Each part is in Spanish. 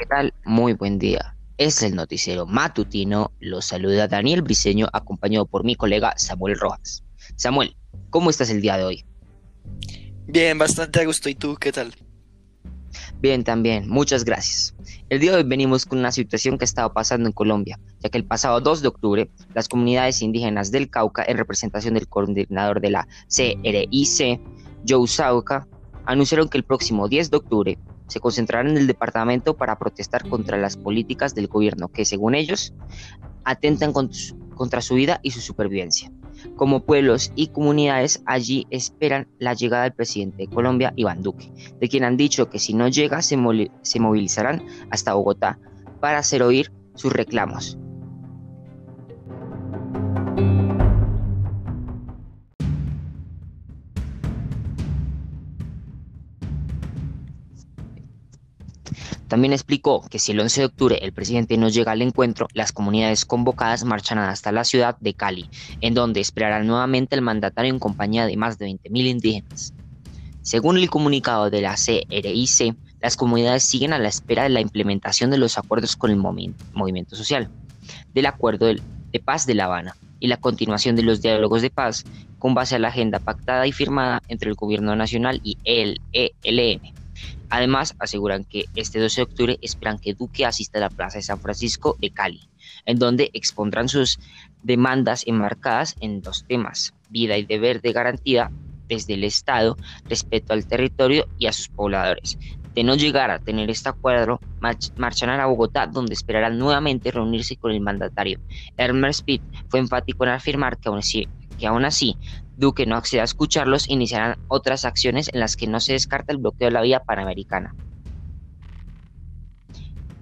¿qué tal? Muy buen día. Es el noticiero matutino. Los saluda Daniel Briceño, acompañado por mi colega Samuel Rojas. Samuel, ¿cómo estás el día de hoy? Bien, bastante a gusto. ¿Y tú qué tal? Bien, también. Muchas gracias. El día de hoy venimos con una situación que ha estado pasando en Colombia, ya que el pasado 2 de octubre, las comunidades indígenas del Cauca, en representación del coordinador de la CRIC, Joe Sauca, anunciaron que el próximo 10 de octubre se concentrarán en el departamento para protestar contra las políticas del gobierno que, según ellos, atentan contra su vida y su supervivencia. Como pueblos y comunidades allí esperan la llegada del presidente de Colombia, Iván Duque, de quien han dicho que si no llega se, se movilizarán hasta Bogotá para hacer oír sus reclamos. También explicó que si el 11 de octubre el presidente no llega al encuentro, las comunidades convocadas marcharán hasta la ciudad de Cali, en donde esperarán nuevamente el mandatario en compañía de más de 20.000 indígenas. Según el comunicado de la CRIC, las comunidades siguen a la espera de la implementación de los acuerdos con el movimiento social, del acuerdo de paz de La Habana y la continuación de los diálogos de paz con base a la agenda pactada y firmada entre el gobierno nacional y el ELN Además, aseguran que este 12 de octubre esperan que Duque asista a la Plaza de San Francisco de Cali, en donde expondrán sus demandas enmarcadas en dos temas, vida y deber de garantía desde el Estado, respeto al territorio y a sus pobladores. De no llegar a tener este acuerdo, marcharán a Bogotá, donde esperarán nuevamente reunirse con el mandatario. Hermes Speed fue enfático en afirmar que aún así Duque no acceda a escucharlos, iniciarán otras acciones en las que no se descarta el bloqueo de la vía panamericana.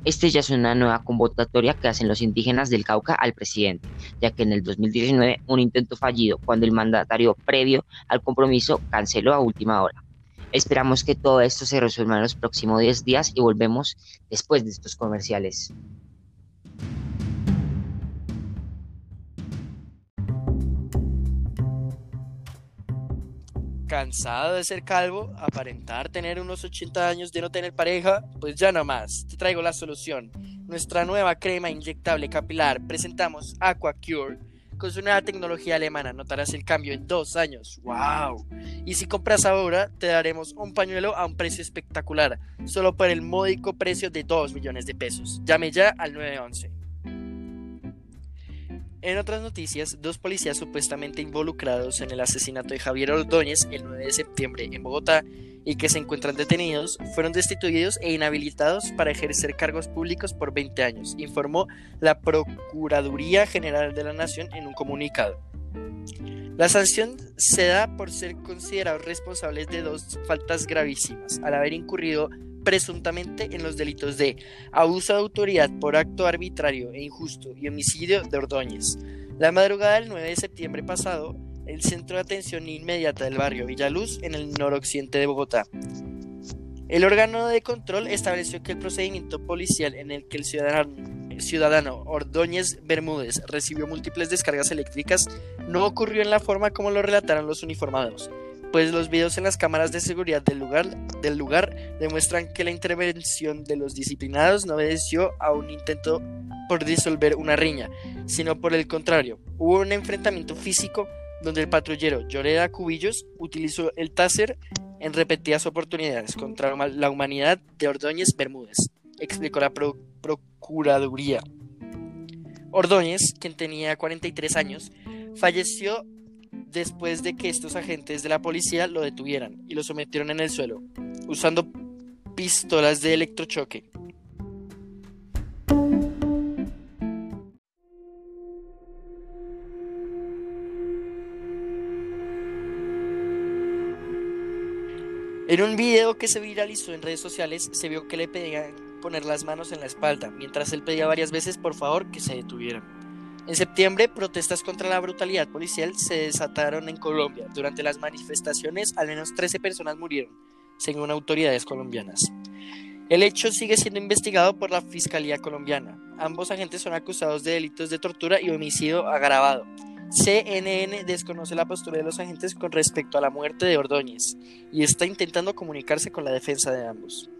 Este ya es una nueva convocatoria que hacen los indígenas del Cauca al presidente, ya que en el 2019 un intento fallido cuando el mandatario previo al compromiso canceló a última hora. Esperamos que todo esto se resuelva en los próximos 10 días y volvemos después de estos comerciales. ¿Cansado de ser calvo? ¿Aparentar tener unos 80 años de no tener pareja? Pues ya no más, te traigo la solución. Nuestra nueva crema inyectable capilar presentamos AquaCure. Con su nueva tecnología alemana notarás el cambio en dos años. ¡Wow! Y si compras ahora, te daremos un pañuelo a un precio espectacular, solo por el módico precio de 2 millones de pesos. Llame ya al 911. En otras noticias, dos policías supuestamente involucrados en el asesinato de Javier Ordóñez el 9 de septiembre en Bogotá y que se encuentran detenidos fueron destituidos e inhabilitados para ejercer cargos públicos por 20 años, informó la Procuraduría General de la Nación en un comunicado. La sanción se da por ser considerados responsables de dos faltas gravísimas, al haber incurrido presuntamente en los delitos de abuso de autoridad por acto arbitrario e injusto y homicidio de Ordóñez. La madrugada del 9 de septiembre pasado, el centro de atención inmediata del barrio Villaluz, en el noroccidente de Bogotá. El órgano de control estableció que el procedimiento policial en el que el ciudadano, el ciudadano Ordóñez Bermúdez recibió múltiples descargas eléctricas no ocurrió en la forma como lo relataron los uniformados pues los videos en las cámaras de seguridad del lugar, del lugar demuestran que la intervención de los disciplinados no obedeció a un intento por disolver una riña, sino por el contrario, hubo un enfrentamiento físico donde el patrullero Lloreda Cubillos utilizó el taser en repetidas oportunidades contra la humanidad de Ordóñez Bermúdez, explicó la Procuraduría. Ordóñez, quien tenía 43 años, falleció después de que estos agentes de la policía lo detuvieran y lo sometieron en el suelo, usando pistolas de electrochoque. En un video que se viralizó en redes sociales se vio que le pedían poner las manos en la espalda, mientras él pedía varias veces por favor que se detuvieran. En septiembre, protestas contra la brutalidad policial se desataron en Colombia. Durante las manifestaciones, al menos 13 personas murieron, según autoridades colombianas. El hecho sigue siendo investigado por la Fiscalía colombiana. Ambos agentes son acusados de delitos de tortura y homicidio agravado. CNN desconoce la postura de los agentes con respecto a la muerte de Ordóñez y está intentando comunicarse con la defensa de ambos.